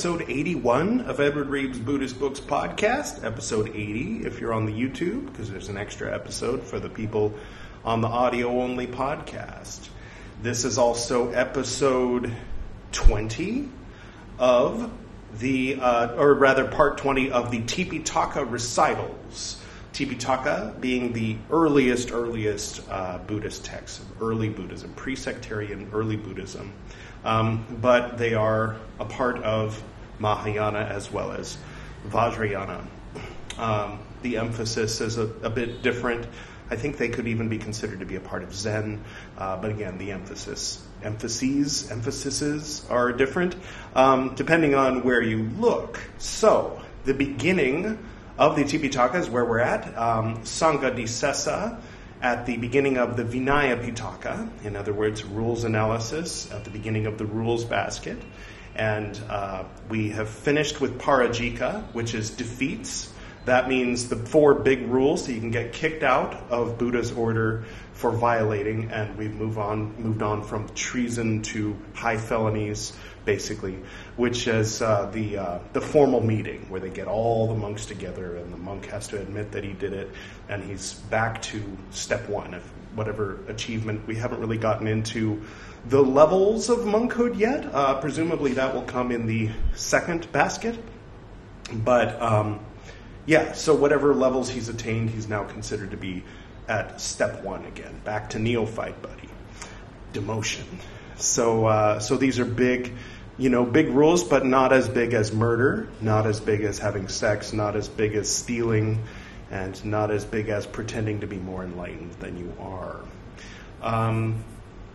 Episode 81 of Edward Reeves Buddhist Books podcast, episode 80 if you're on the YouTube, because there's an extra episode for the people on the audio only podcast. This is also episode 20 of the, uh, or rather, part 20 of the Tipitaka recitals. Tipitaka being the earliest, earliest uh, Buddhist texts, of early Buddhism, pre sectarian early Buddhism. Um, but they are a part of Mahayana as well as Vajrayana. Um, the emphasis is a, a, bit different. I think they could even be considered to be a part of Zen, uh, but again, the emphasis, emphases, emphases are different um, depending on where you look. So, the beginning of the Tipitaka is where we're at. Um, Sanghadisesa at the beginning of the Vinaya Pitaka, in other words, rules analysis at the beginning of the rules basket. And uh, we have finished with Parajika, which is defeats. That means the four big rules that you can get kicked out of Buddha's order for violating, and we've moved on moved on from treason to high felonies, basically, which is uh, the uh, the formal meeting where they get all the monks together, and the monk has to admit that he did it, and he's back to step one of whatever achievement. We haven't really gotten into the levels of monkhood yet. Uh, presumably, that will come in the second basket, but. Um, yeah, so whatever levels he's attained, he's now considered to be at step one again, back to neophyte buddy, demotion. So, uh, so these are big, you know, big rules, but not as big as murder, not as big as having sex, not as big as stealing, and not as big as pretending to be more enlightened than you are. Um,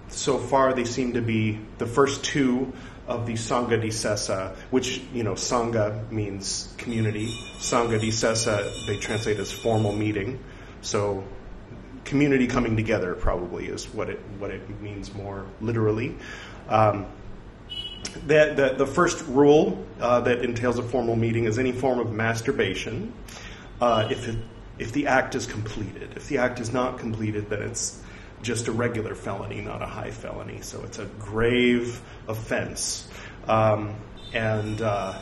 so far, they seem to be the first two of the Sanghadisesa, which, you know, Sangha means community. Sanghadisesa, they translate as formal meeting. So community coming together probably is what it what it means more literally. Um, the, the, the, first rule uh, that entails a formal meeting is any form of masturbation. Uh, if it, if the act is completed, if the act is not completed, then it's just a regular felony, not a high felony. So it's a grave offense, um, and uh,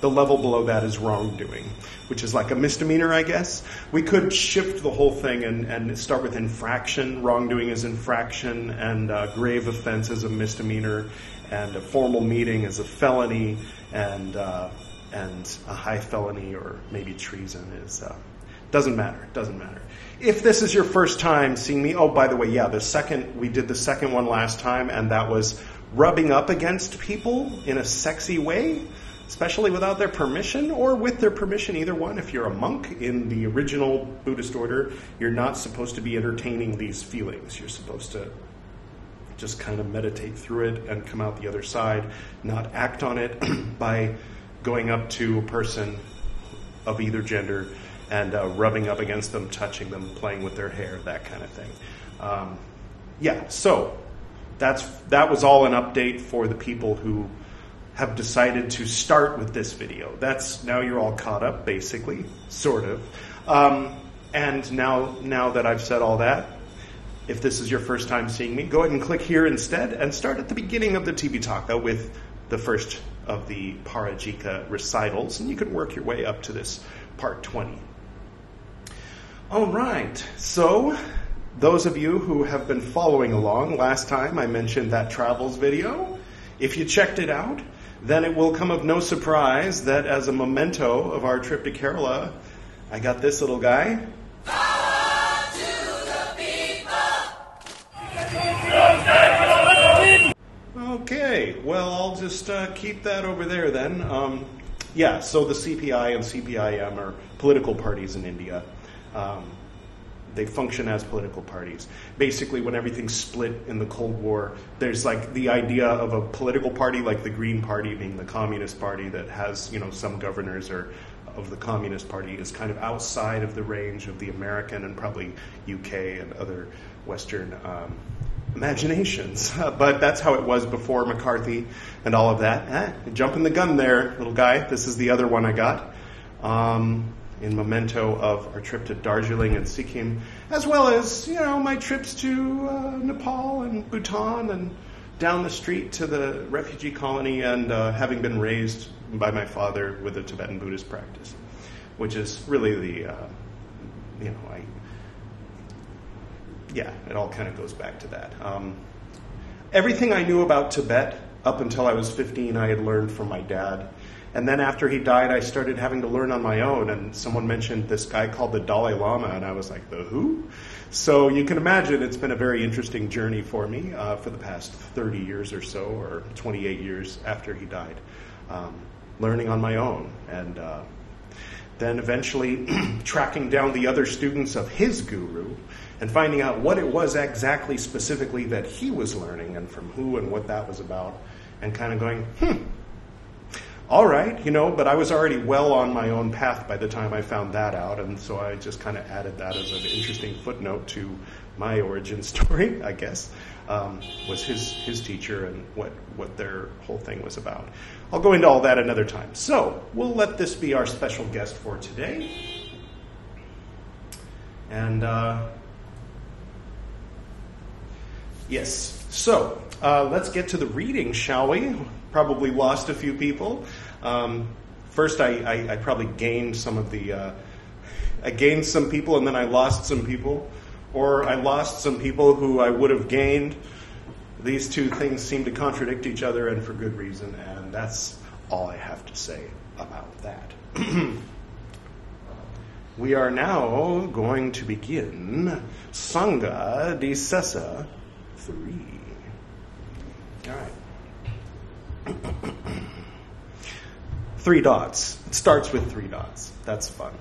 the level below that is wrongdoing which is like a misdemeanor, I guess. We could shift the whole thing and, and start with infraction. Wrongdoing is infraction, and uh, grave offense is a misdemeanor, and a formal meeting is a felony, and uh, and a high felony or maybe treason is uh, doesn't matter. Doesn't matter. If this is your first time seeing me, oh by the way, yeah, the second we did the second one last time, and that was rubbing up against people in a sexy way especially without their permission or with their permission, either one. If you're a monk in the original Buddhist order, you're not supposed to be entertaining these feelings. You're supposed to just kind of meditate through it and come out the other side, not act on it by going up to a person of either gender and uh, rubbing up against them, touching them, playing with their hair, that kind of thing. Um, yeah, so that's that was all an update for the people who have decided to start with this video. That's now you're all caught up, basically, sort of. Um, and now, now that I've said all that, if this is your first time seeing me, go ahead and click here instead and start at the beginning of the Tipitaka with the first of the Parajika recitals, and you can work your way up to this part 20. All right, so those of you who have been following along, last time I mentioned that travels video. If you checked it out, then it will come of no surprise that as a memento of our trip to Kerala, I got this little guy. Okay, well, I'll just uh, keep that over there then. Um, yeah, so the CPI and CPIM are political parties in India. Um, they function as political parties. Basically, when everything's split in the Cold War, there's like the idea of a political party like the Green Party being the Communist Party that has, you know, some governors or of the Communist Party is kind of outside of the range of the American and probably UK and other Western um, imaginations. but that's how it was before McCarthy and all of that. Eh, jumping the gun there, little guy. This is the other one I got. Um, in memento of our trip to Darjeeling and Sikkim, as well as, you know, my trips to uh, Nepal and Bhutan and down the street to the refugee colony and uh, having been raised by my father with a Tibetan Buddhist practice, which is really the, uh, you know, I, yeah, it all kind of goes back to that. Um, everything I knew about Tibet up until I was 15, I had learned from my dad. And then after he died, I started having to learn on my own. And someone mentioned this guy called the Dalai Lama, and I was like, the who? So you can imagine it's been a very interesting journey for me uh, for the past 30 years or so, or 28 years after he died, um, learning on my own. And uh, then eventually tracking down the other students of his guru and finding out what it was exactly specifically that he was learning and from who and what that was about, and kind of going, hmm, all right, you know, but I was already well on my own path by the time I found that out, and so I just kind of added that as an interesting footnote to my origin story, I guess, um, was his, his teacher and what, what their whole thing was about. I'll go into all that another time. So, we'll let this be our special guest for today. And, uh, yes, so uh, let's get to the reading, shall we? Probably lost a few people. Um, first, I, I, I, probably gained some of the. Uh, I gained some people and then I lost some people, or I lost some people who I would have gained. These two things seem to contradict each other, and for good reason, and that's all I have to say about that. we are now going to begin Sanghadisesa 3. All right. Three dots. It starts with three dots. That's fun.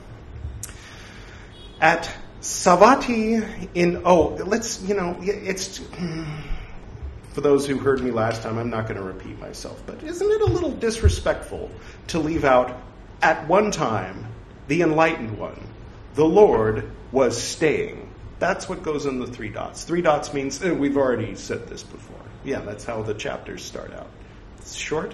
At Savatthi in, oh, let's, you know, it's, for those who heard me last time, I'm not going to repeat myself, but isn't it a little disrespectful to leave out, at one time, the enlightened one, the Lord was staying? That's what goes in the three dots. Three dots means, eh, we've already said this before. Yeah, that's how the chapters start out. It's short,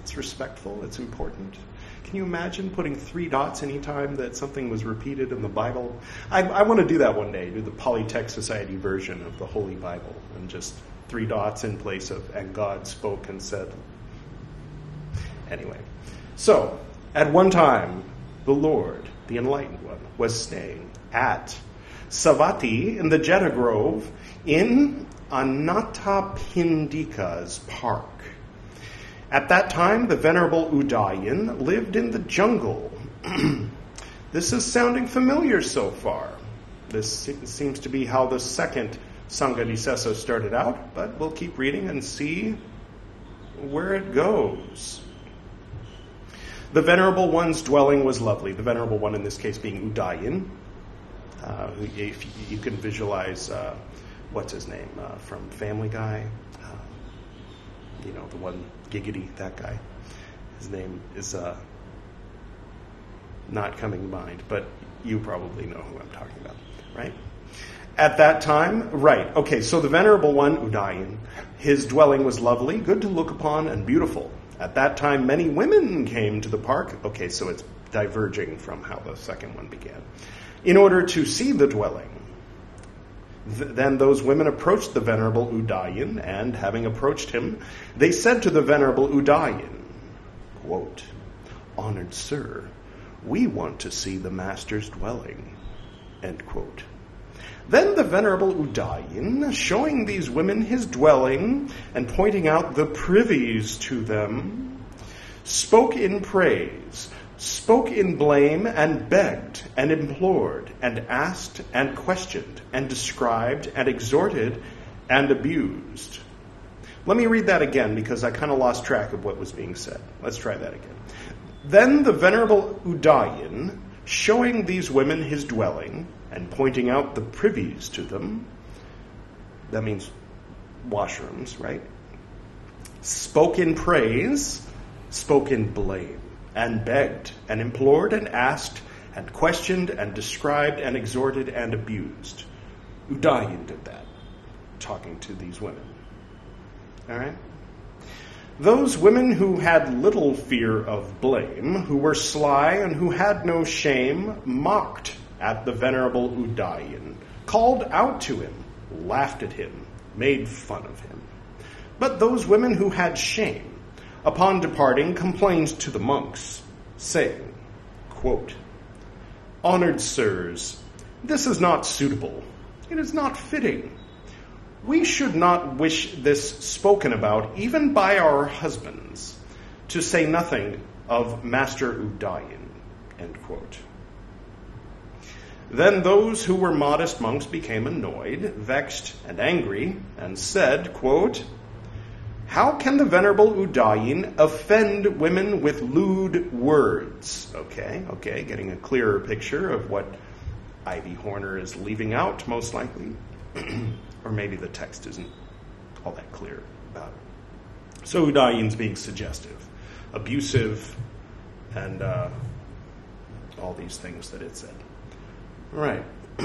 it's respectful, it's important. Can you imagine putting three dots anytime that something was repeated in the Bible? I, I want to do that one day, do the Pali Text Society version of the Holy Bible, and just three dots in place of, and God spoke and said. Anyway, so at one time, the Lord, the Enlightened One, was staying at Savatthi in the Jeta Grove in Anathapindika's park. At that time, the Venerable Udayan lived in the jungle. this is sounding familiar so far. This seems to be how the second Sangha started out, but we'll keep reading and see where it goes. The Venerable One's dwelling was lovely. The Venerable One in this case being Udayan. Uh, if you can visualize, uh, what's his name uh, from Family Guy? Uh, you know, the one Giggity, that guy. His name is uh, not coming to mind, but you probably know who I'm talking about, right? At that time, right, okay, so the Venerable One, Udayan, his dwelling was lovely, good to look upon, and beautiful. At that time, many women came to the park. Okay, so it's diverging from how the second one began. In order to see the dwelling, then those women approached the Venerable Udayan, and having approached him, they said to the Venerable Udayan, quote, Honored sir, we want to see the Master's dwelling. End quote. Then the Venerable Udayan, showing these women his dwelling and pointing out the privies to them, spoke in praise spoke in blame and begged and implored and asked and questioned and described and exhorted and abused. Let me read that again because I kind of lost track of what was being said. Let's try that again. Then the Venerable Udayan, showing these women his dwelling and pointing out the privies to them, that means washrooms, right? Spoke in praise, spoke in blame and begged and implored and asked and questioned and described and exhorted and abused. Udayan did that, talking to these women. All right? Those women who had little fear of blame, who were sly and who had no shame, mocked at the venerable Udayan, called out to him, laughed at him, made fun of him. But those women who had shame, upon departing, complained to the monks, saying, quote, Honored sirs, this is not suitable. It is not fitting. We should not wish this spoken about even by our husbands, to say nothing of Master quote. Then those who were modest monks became annoyed, vexed, and angry, and said, quote, How can the Venerable Udayin offend women with lewd words? Okay, okay, getting a clearer picture of what I.B. Horner is leaving out, most likely. or maybe the text isn't all that clear about it. So Udayin's being suggestive, abusive, and uh, all these things that it said. Right.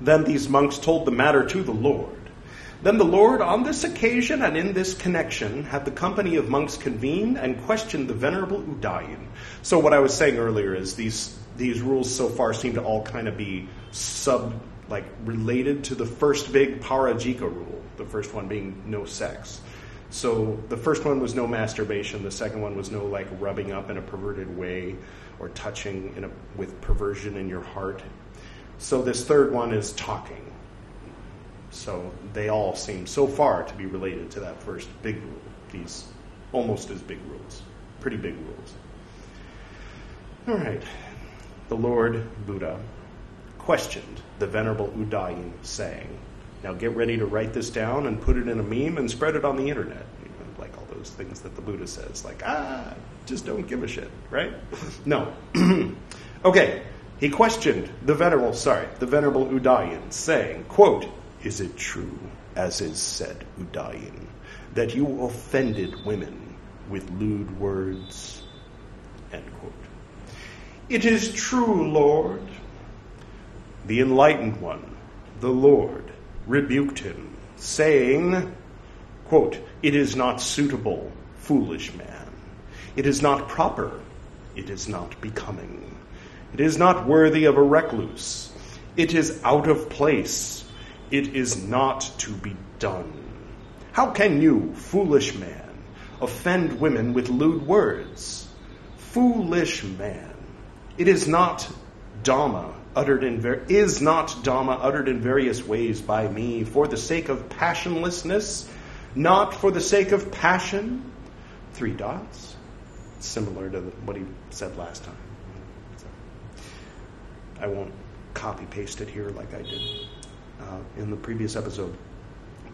then these monks told the matter to the Lord. Then the Lord, on this occasion and in this connection, had the company of monks convene and questioned the venerable Udayin. So what I was saying earlier is these these rules so far seem to all kind of be sub like related to the first big parajika rule. The first one being no sex. So the first one was no masturbation. The second one was no like rubbing up in a perverted way or touching a, with perversion in your heart. So this third one is talking. So they all seem so far to be related to that first big rule. These almost as big rules, pretty big rules. All right. The Lord Buddha questioned the Venerable Udayin, saying, Now get ready to write this down and put it in a meme and spread it on the internet. You know, like all those things that the Buddha says, like, ah, just don't give a shit, right? no. okay, he questioned the venerable, sorry, the venerable Udayin, saying, quote, Is it true, as is said, Udayin, that you offended women with lewd words? It is true, Lord. The enlightened one, the Lord, rebuked him, saying, quote, It is not suitable, foolish man it is not proper. It is not becoming. It is not worthy of a recluse. It is out of place. It is not to be done. How can you, foolish man, offend women with lewd words? Foolish man. It is not Dhamma uttered in ver- is not Dhamma uttered in various ways by me for the sake of passionlessness, not for the sake of passion. Three dots similar to what he said last time. I won't copy paste it here like I did uh, in the previous episode.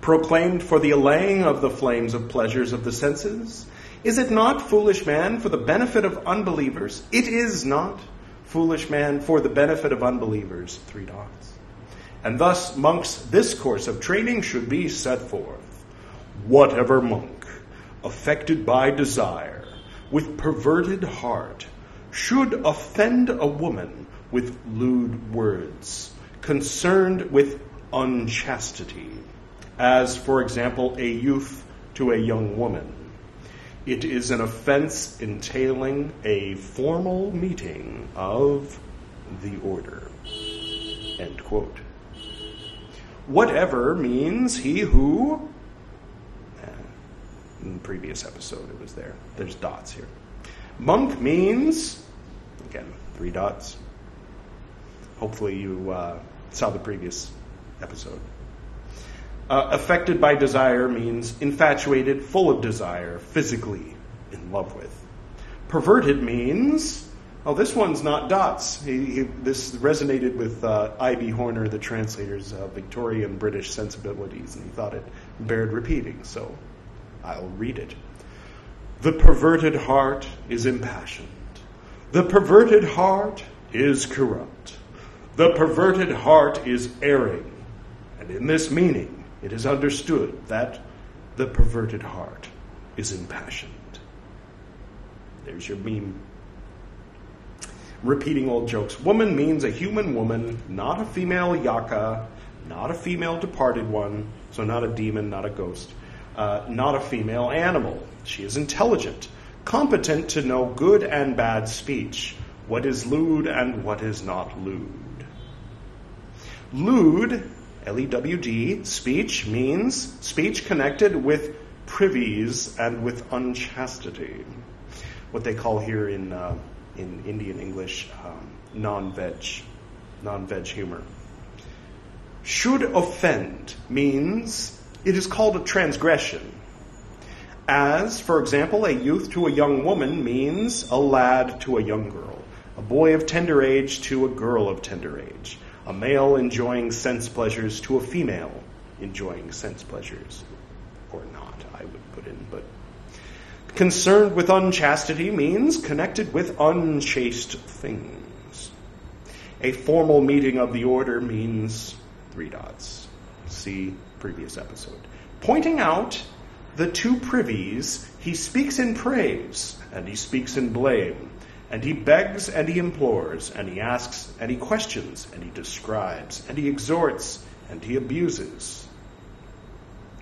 Proclaimed for the allaying of the flames of pleasures of the senses. Is it not, foolish man, for the benefit of unbelievers? It is not, foolish man, for the benefit of unbelievers. Three dots. And thus, monks, this course of training should be set forth. Whatever monk, affected by desire, with perverted heart should offend a woman with lewd words, concerned with unchastity, as, for example, a youth to a young woman. It is an offense entailing a formal meeting of the order. End quote. Whatever means he who in the previous episode, it was there. There's dots here. Monk means, again, three dots. Hopefully, you uh, saw the previous episode. Uh, affected by desire means infatuated, full of desire, physically in love with. Perverted means, oh, this one's not dots. He, he, this resonated with uh, I.B. Horner, the translator's uh, Victorian British sensibilities, and he thought it bared repeating. So I'll read it. The perverted heart is impassioned. The perverted heart is corrupt. The perverted heart is erring. And in this meaning, it is understood that the perverted heart is impassioned. There's your meme. Repeating old jokes. Woman means a human woman, not a female yakkha, not a female departed one, so not a demon, not a ghost uh, not a female animal. She is intelligent, competent to know good and bad speech, what is lewd and what is not lewd. Lewd, L E W D, speech means speech connected with privies and with unchastity. What they call here in, uh, in Indian English um, non veg, non veg humor. Should offend means it is called a transgression. As, for example, a youth to a young woman means a lad to a young girl, a boy of tender age to a girl of tender age, a male enjoying sense pleasures to a female enjoying sense pleasures. Or not, I would put in, but. Concerned with unchastity means connected with unchaste things. A formal meeting of the order means three dots. See previous episode. Pointing out the two privies, he speaks in praise and he speaks in blame, and he begs and he implores, and he asks and he questions, and he describes, and he exhorts, and he abuses.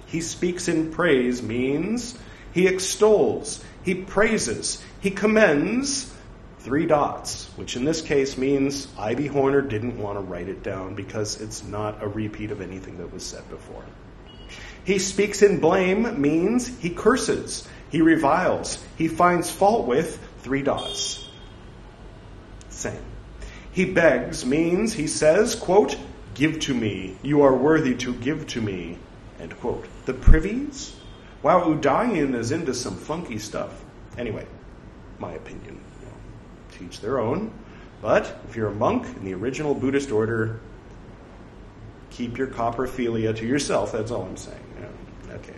He speaks in praise means he extols, he praises, he commends, three dots, which in this case means I.B. Horner didn't want to write it down because it's not a repeat of anything that was said before. He speaks in blame means he curses, he reviles, he finds fault with three dots. Same. He begs means he says, quote, give to me, you are worthy to give to me, end quote. The privies? Wow, Udayan is into some funky stuff. Anyway, my opinion. You know, teach their own. But if you're a monk in the original Buddhist order, keep your coprophilia to yourself. That's all I'm saying. Okay.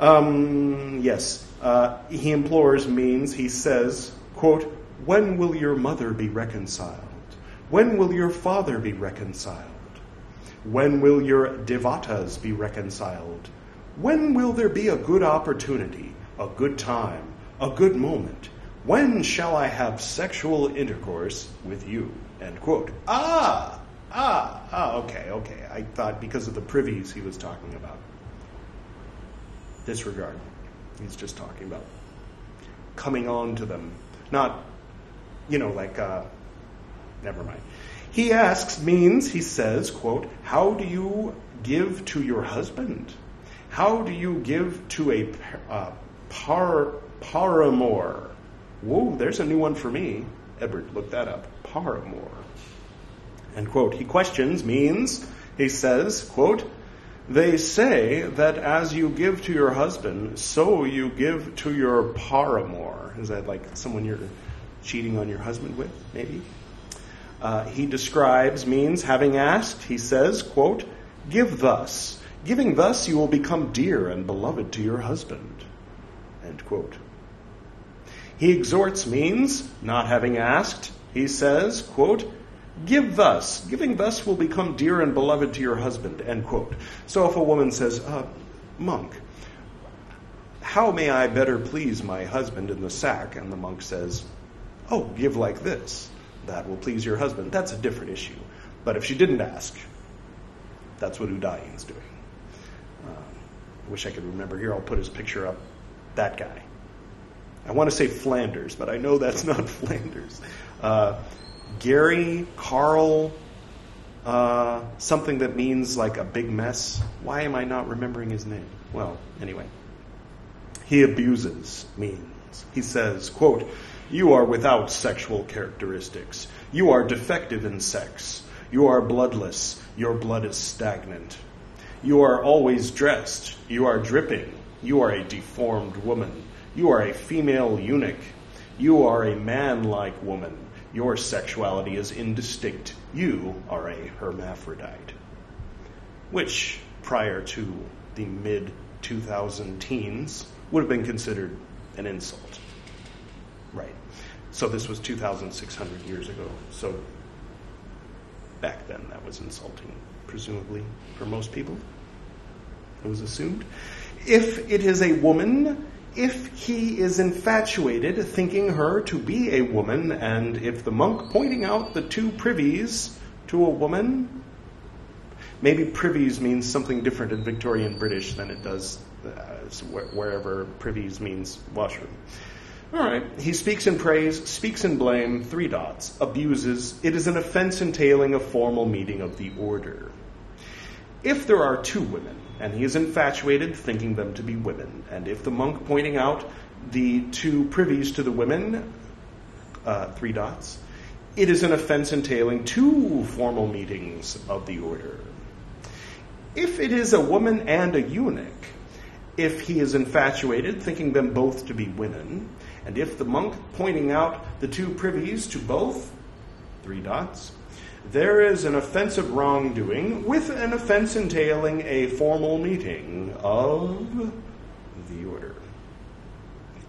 Um, yes. Uh, he implores means he says, quote, When will your mother be reconciled? When will your father be reconciled? When will your devatas be reconciled? When will there be a good opportunity, a good time, a good moment? When shall I have sexual intercourse with you? End quote. Ah! Ah! Ah, okay, okay. I thought because of the privies he was talking about disregard. He's just talking about coming on to them. Not, you know, like, uh, never mind. He asks means, he says, quote, how do you give to your husband? How do you give to a uh, par, paramour? Whoa, there's a new one for me. Edward, look that up. Paramour. And quote, he questions means, he says, quote, they say that as you give to your husband, so you give to your paramour. Is that like someone you're cheating on your husband with, maybe? Uh, he describes means having asked, he says, quote, give thus. Giving thus you will become dear and beloved to your husband. End quote. He exhorts means not having asked, he says, quote, Give thus. Giving thus will become dear and beloved to your husband. End quote. So if a woman says, uh, Monk, how may I better please my husband in the sack? And the monk says, Oh, give like this. That will please your husband. That's a different issue. But if she didn't ask, that's what Udayan's doing. Uh, I wish I could remember here. I'll put his picture up. That guy. I want to say Flanders, but I know that's not Flanders. Uh, Gary, Carl, uh, something that means like a big mess. Why am I not remembering his name? Well, anyway. He abuses means. He says, quote, You are without sexual characteristics. You are defective in sex. You are bloodless. Your blood is stagnant. You are always dressed. You are dripping. You are a deformed woman. You are a female eunuch. You are a man like woman. Your sexuality is indistinct. You are a hermaphrodite. Which, prior to the mid 2000 teens, would have been considered an insult. So this was 2,600 years ago. So back then that was insulting, presumably, for most people. It was assumed. If it is a woman, if he is infatuated, thinking her to be a woman, and if the monk pointing out the two privies to a woman, maybe privies means something different in Victorian British than it does uh, wherever privies means washroom. All right. He speaks in praise, speaks in blame, three dots, abuses. It is an offense entailing a formal meeting of the order. If there are two women, and he is infatuated, thinking them to be women, and if the monk pointing out the two privies to the women, uh, three dots, it is an offense entailing two formal meetings of the order. If it is a woman and a eunuch, if he is infatuated, thinking them both to be women, and if the monk pointing out the two privies to both, three dots, there is an offense of wrongdoing with an offense entailing a formal meeting of the order.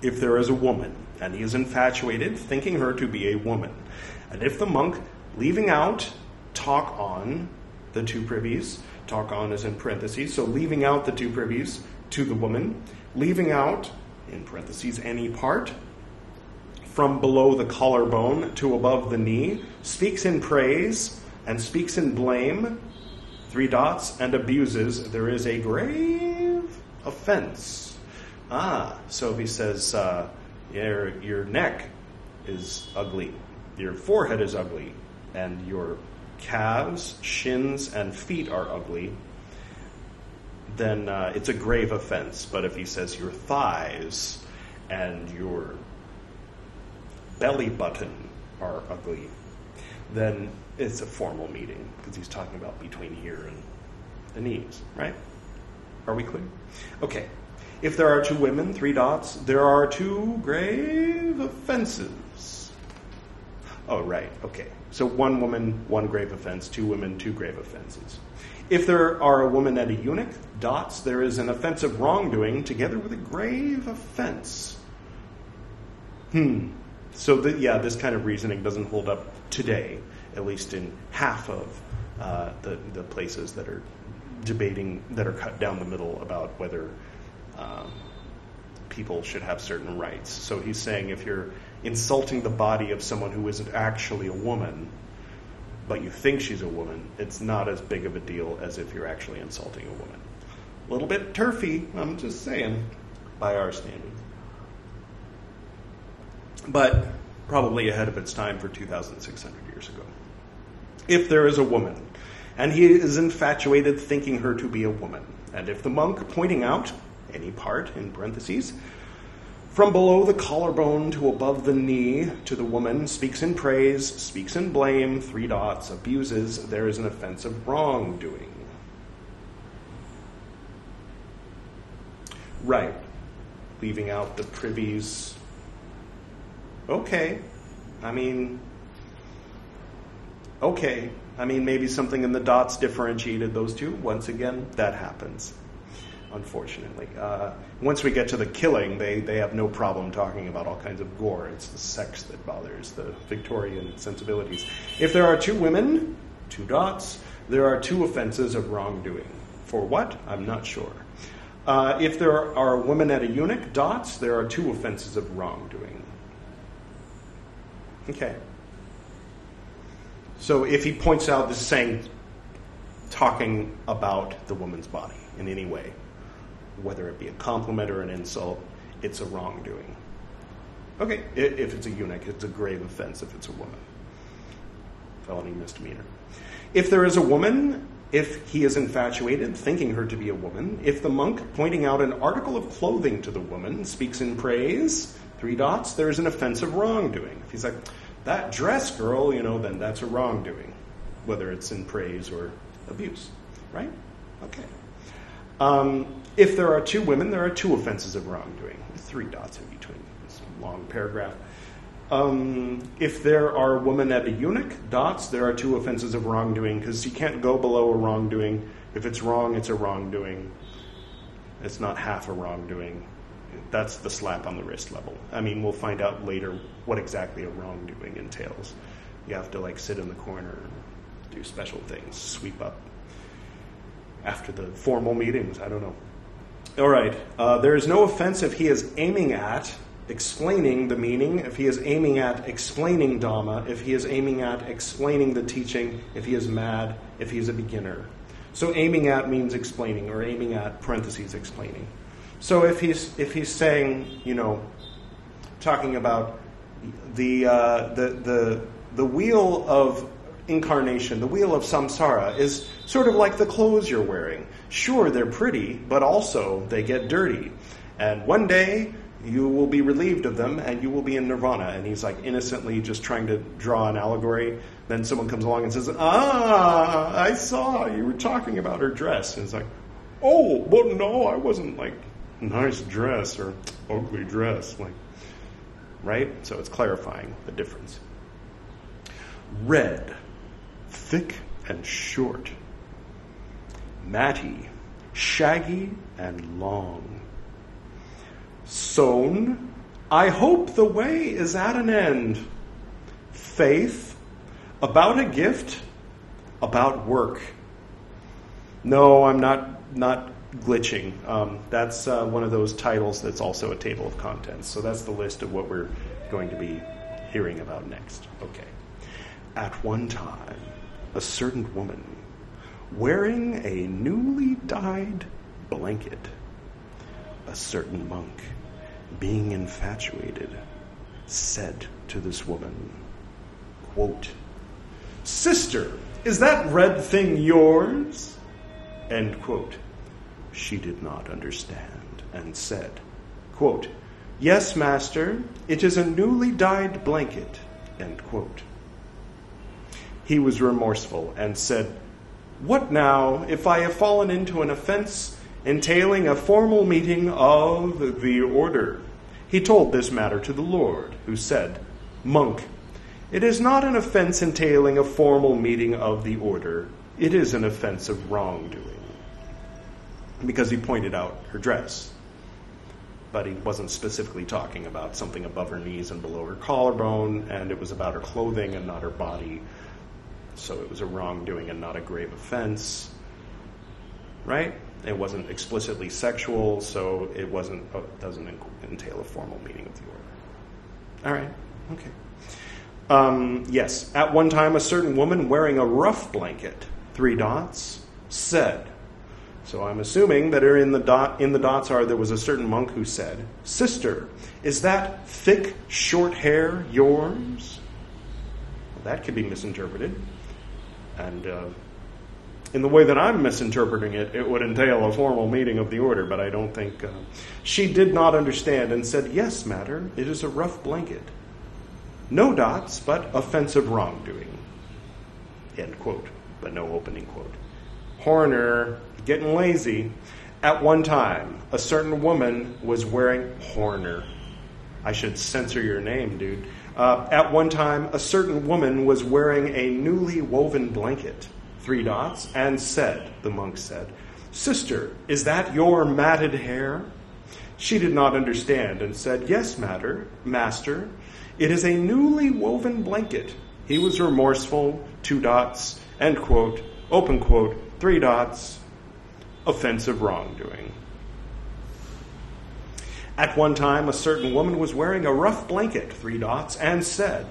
If there is a woman, and he is infatuated, thinking her to be a woman, and if the monk, leaving out talk on the two privies, talk on is in parentheses, so leaving out the two privies to the woman, leaving out, in parentheses, any part, from below the collarbone to above the knee, speaks in praise and speaks in blame, three dots, and abuses, there is a grave offense. Ah, so if he says, uh, your, your neck is ugly, your forehead is ugly, and your calves, shins, and feet are ugly, then uh, it's a grave offense. But if he says your thighs and your belly button are ugly, then it's a formal meeting because he's talking about between here and the knees, right? Are we clear? Okay. If there are two women, three dots, there are two grave offenses. Oh, right. Okay. So one woman, one grave offense, two women, two grave offenses. If there are a woman and a eunuch, dots, there is an offensive wrongdoing together with a grave offense. Hmm. So, the, yeah, this kind of reasoning doesn't hold up today, at least in half of uh, the, the places that are debating, that are cut down the middle about whether um, people should have certain rights. So he's saying if you're insulting the body of someone who isn't actually a woman, but you think she's a woman, it's not as big of a deal as if you're actually insulting a woman. A little bit turfy, I'm just saying, by our standards but probably ahead of its time for 2,600 years ago. If there is a woman, and he is infatuated thinking her to be a woman, and if the monk pointing out any part, in parentheses, from below the collarbone to above the knee to the woman, speaks in praise, speaks in blame, three dots, abuses, there is an offense of wrongdoing. Right. Leaving out the privies okay. I mean, okay. I mean, maybe something in the dots differentiated those two. Once again, that happens, unfortunately. Uh, once we get to the killing, they, they have no problem talking about all kinds of gore. It's the sex that bothers the Victorian sensibilities. If there are two women, two dots, there are two offenses of wrongdoing. For what? I'm not sure. Uh, if there are women at a eunuch, dots, there are two offenses of wrongdoing. Okay. So if he points out this is saying, talking about the woman's body in any way, whether it be a compliment or an insult, it's a wrongdoing. Okay, if it's a eunuch, it's a grave offense if it's a woman. Felony misdemeanor. If there is a woman, if he is infatuated, thinking her to be a woman, if the monk pointing out an article of clothing to the woman speaks in praise, three dots, there's an offensive wrongdoing. If he's like, that dress girl, you know, then that's a wrongdoing, whether it's in praise or abuse, right? Okay. Um, if there are two women, there are two offenses of wrongdoing, three dots in between. A long paragraph. Um, if there are women at a eunuch, dots, there are two offenses of wrongdoing because you can't go below a wrongdoing. If it's wrong, it's a wrongdoing. It's not half a wrongdoing that's the slap on the wrist level. I mean, we'll find out later what exactly a wrongdoing entails. You have to like sit in the corner and do special things, sweep up after the formal meetings. I don't know. All right. Uh, there is no offense if he is aiming at explaining the meaning, if he is aiming at explaining Dhamma, if he is aiming at explaining the teaching, if he is mad, if he is a beginner. So aiming at means explaining, or aiming at parentheses explaining. So if he's if he's saying, you know, talking about the uh, the the the wheel of incarnation, the wheel of samsara, is sort of like the clothes you're wearing. Sure, they're pretty, but also they get dirty. And one day you will be relieved of them and you will be in nirvana. And he's like innocently just trying to draw an allegory. Then someone comes along and says, Ah, I saw you were talking about her dress. And it's like, Oh, well, no, I wasn't like nice dress or ugly dress. Like, right? So it's clarifying the difference. Red, thick and short. Matty, shaggy and long. Sown, I hope the way is at an end. Faith, about a gift, about work. No, I'm not not glitching. Um, that's uh, one of those titles that's also a table of contents. So that's the list of what we're going to be hearing about next. Okay. At one time, a certain woman, wearing a newly dyed blanket, a certain monk, being infatuated, said to this woman, quote, Sister, is that red thing yours? End quote. She did not understand and said, quote, Yes, master, it is a newly dyed blanket. He was remorseful and said, What now if I have fallen into an offense entailing a formal meeting of the order? He told this matter to the Lord, who said, Monk, it is not an offense entailing a formal meeting of the order, it is an offense of wrongdoing because he pointed out her dress. But he wasn't specifically talking about something above her knees and below her collarbone, and it was about her clothing and not her body. So it was a wrongdoing and not a grave offense. Right? It wasn't explicitly sexual, so it wasn't oh, it doesn't entail a formal meaning of the order. All right. Okay. Um, yes, at one time, a certain woman wearing a rough blanket, three dots, said, so I'm assuming that in the dot in the dots are there was a certain monk who said, "Sister, is that thick short hair yours?" Well, that could be misinterpreted, and uh, in the way that I'm misinterpreting it, it would entail a formal meeting of the order. But I don't think uh, she did not understand and said, "Yes, matter, it is a rough blanket, no dots, but offensive wrongdoing." End quote, but no opening quote. Horner getting lazy. At one time, a certain woman was wearing Horner. I should censor your name, dude. Uh, at one time, a certain woman was wearing a newly woven blanket, three dots, and said, the monk said, Sister, is that your matted hair? She did not understand and said, Yes, matter, master. It is a newly woven blanket. He was remorseful, two dots, end quote, open quote, three dots, offensive wrongdoing. At one time, a certain woman was wearing a rough blanket, three dots, and said,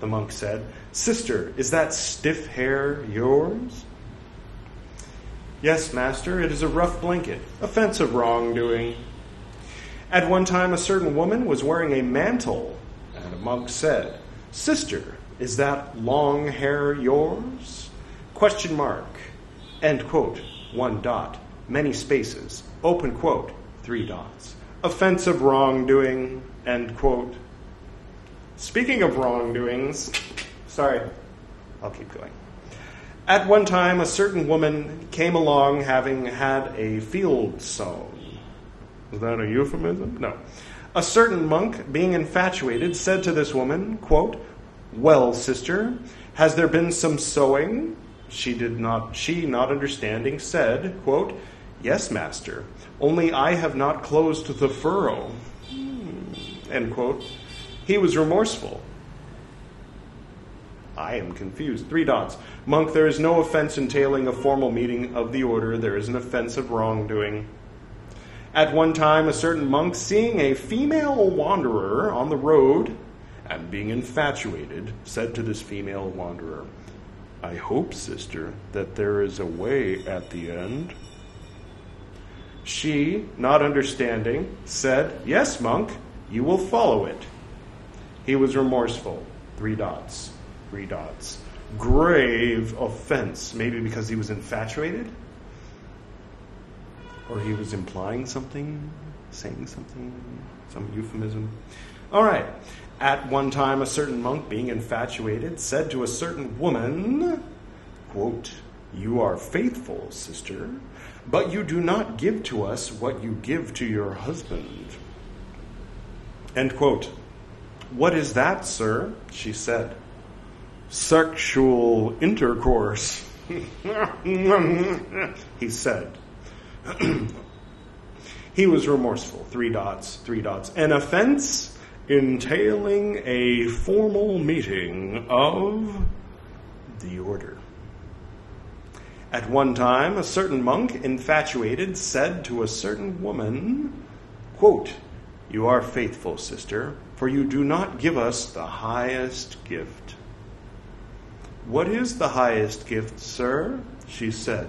the monk said, Sister, is that stiff hair yours? Yes, master, it is a rough blanket, offensive wrongdoing. At one time, a certain woman was wearing a mantle, and a monk said, Sister, is that long hair yours? Question mark. End quote. One dot many spaces, open quote, three dots. Offensive wrongdoing, end quote. Speaking of wrongdoings, sorry, I'll keep going. At one time, a certain woman came along having had a field sown. Is that a euphemism? No. A certain monk, being infatuated, said to this woman, quote, Well, sister, has there been some sowing? She did not she not understanding said, quote, Yes, master, only I have not closed the furrow. Hmm. End quote. He was remorseful. I am confused. Three dots. Monk, there is no offense entailing a formal meeting of the order. There is an offense of wrongdoing. At one time, a certain monk, seeing a female wanderer on the road and being infatuated, said to this female wanderer, I hope, sister, that there is a way at the end. She, not understanding, said, Yes, monk, you will follow it. He was remorseful. Three dots. Three dots. grave offense. Maybe because he was infatuated? Or he was implying something, saying something, some euphemism. All right. At one time, a certain monk, being infatuated, said to a certain woman, quote, You are faithful, sister, but you do not give to us what you give to your husband. End quote. What is that, sir? She said. Sexual intercourse, he said. he was remorseful. Three dots, three dots. An offense entailing a formal meeting of the order. At one time, a certain monk, infatuated, said to a certain woman, quote, You are faithful, sister, for you do not give us the highest gift. What is the highest gift, sir? She said.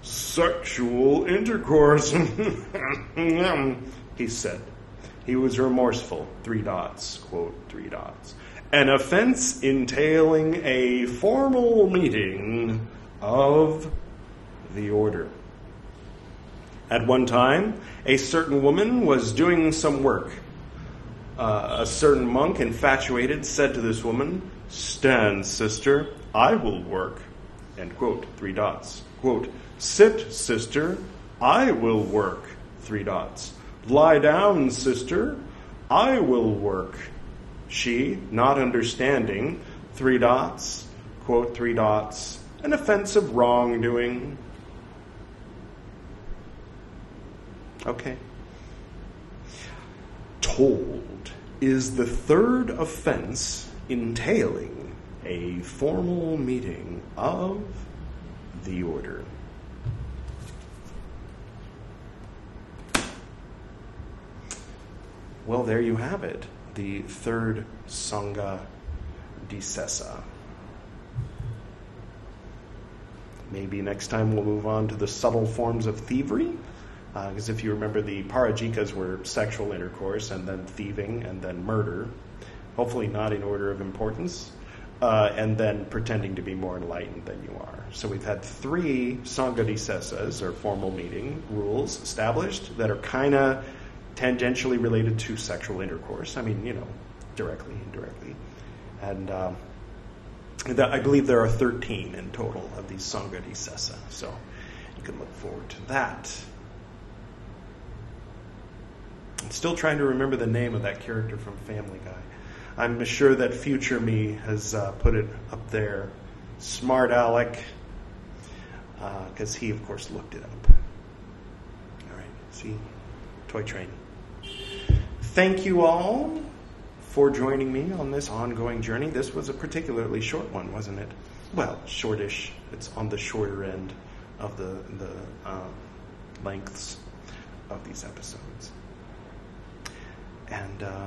Sexual intercourse, he said. He was remorseful. Three dots, quote, three dots. An offense entailing a formal meeting of the order. At one time, a certain woman was doing some work. Uh, a certain monk, infatuated, said to this woman, Stand, sister, I will work. End quote. Three dots. Quote, Sit, sister, I will work. Three dots. Lie down, sister, I will work. She, not understanding, three dots, quote, three dots, an offense of wrongdoing. Okay. Told is the third offense entailing a formal meeting of the order. Well, there you have it, the third Sangha Disesa. Maybe next time we'll move on to the subtle forms of thievery. Because uh, if you remember, the parajikas were sexual intercourse, and then thieving, and then murder hopefully not in order of importance, uh, and then pretending to be more enlightened than you are. So we've had three Sangha or formal meeting rules, established that are kind of tangentially related to sexual intercourse. I mean, you know, directly, indirectly. And uh, I believe there are 13 in total of these Sanghadisesa, so you can look forward to that. I'm still trying to remember the name of that character from Family Guy. I'm sure that future me has uh, put it up there. Smart Alec, because uh, he, of course, looked it up. All right, see? Toy Train. Thank you all for joining me on this ongoing journey. This was a particularly short one, wasn't it? Well, shortish. It's on the shorter end of the, the uh, lengths of these episodes. And uh,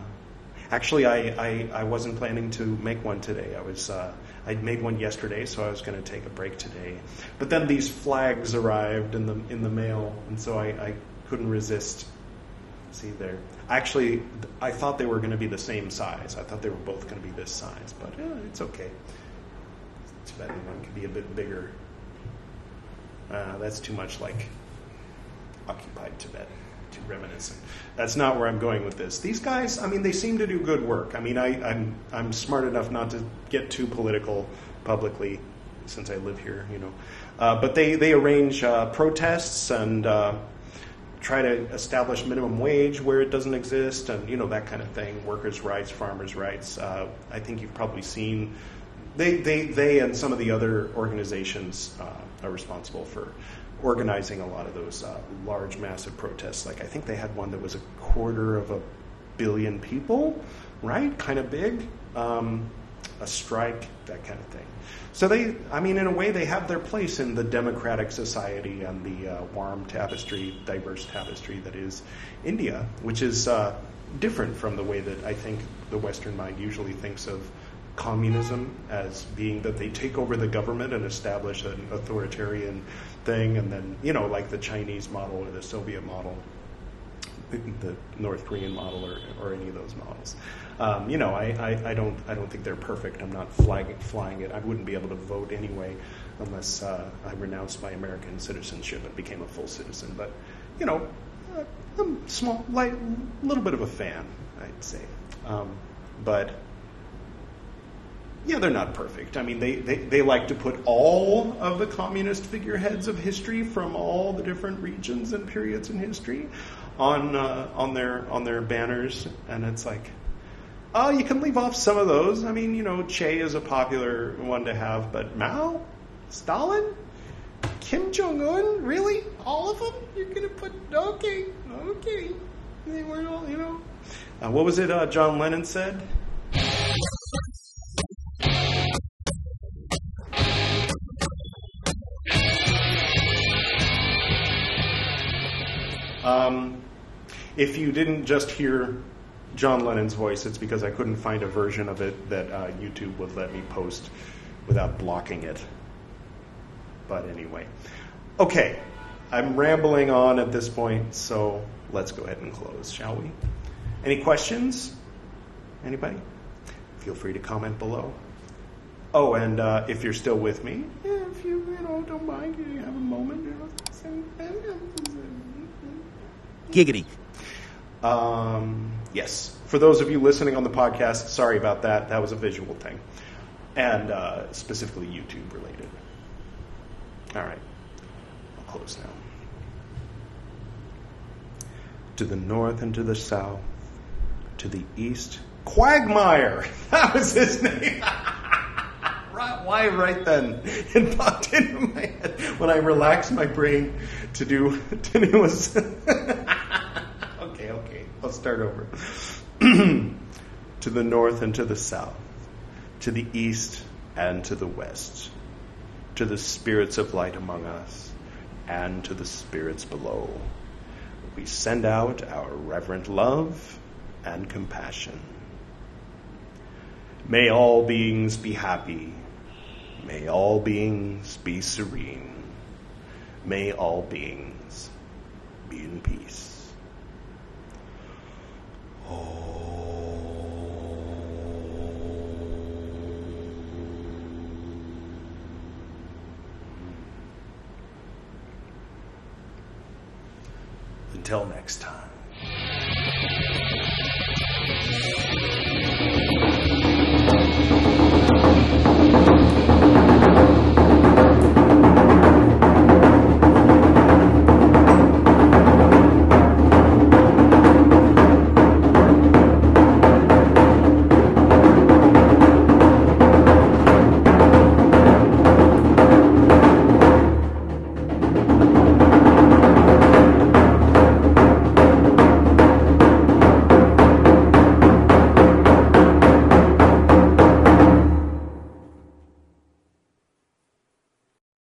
Actually, I, I, I, wasn't planning to make one today. I was uh, I'd made one yesterday, so I was going to take a break today. But then these flags arrived in the in the mail, and so I, I couldn't resist. See there. Actually, I thought they were going to be the same size. I thought they were both going to be this size, but eh, it's okay. Tibetan one could be a bit bigger. Uh, that's too much like occupied Tibet too reminiscent. That's not where I'm going with this. These guys, I mean, they seem to do good work. I mean, I, I'm, I'm smart enough not to get too political publicly since I live here, you know. Uh, but they, they arrange uh, protests and uh, try to establish minimum wage where it doesn't exist and, you know, that kind of thing. Workers' rights, farmers' rights. Uh, I think you've probably seen they, they, they and some of the other organizations uh, are responsible for organizing a lot of those uh, large, massive protests. Like I think they had one that was a quarter of a billion people, right? Kind of big. Um, a strike, that kind of thing. So they, I mean, in a way, they have their place in the democratic society and the uh, warm tapestry, diverse tapestry that is India, which is uh, different from the way that I think the Western mind usually thinks of communism as being that they take over the government and establish an authoritarian thing, and then, you know, like the Chinese model or the Soviet model. The North Korean model or, or any of those models. Um, you know, I, I, I, don't I don't think they're perfect. I'm not flagging, flying it. I wouldn't be able to vote anyway unless uh, I renounced my American citizenship and became a full citizen. But you know, uh, I'm small, a little bit of a fan, I'd say. Um, but yeah, they're not perfect. I mean, they, they, they like to put all of the communist figureheads of history from all the different regions and periods in history on uh, on their on their banners, and it's like, oh, you can leave off some of those. I mean, you know, Che is a popular one to have, but Mao, Stalin, Kim Jong Un, really, all of them? You're gonna put okay, okay. They were all, you know. Uh, what was it? Uh, John Lennon said. Um, if you didn't just hear John Lennon's voice, it's because I couldn't find a version of it that uh, YouTube would let me post without blocking it. But anyway. Okay, I'm rambling on at this point, so let's go ahead and close, shall we? Any questions? Anybody? Feel free to comment below. Oh, and uh, if you're still with me, yeah, if you, you know don't mind, you have a moment, you know, Giggity. Um, yes. For those of you listening on the podcast, sorry about that. That was a visual thing, and uh, specifically YouTube related. All right. I'll close now. To the north and to the south, to the east, Quagmire. That was his name. Why right then? It popped into my head when I relaxed my brain to do. To okay, okay. Let's start over. to the north and to the south, to the east and to the west, to the spirits of light among us, and to the spirits below. We send out our reverent love and compassion. May all beings be happy. May all beings be serene. May all beings be in peace. Until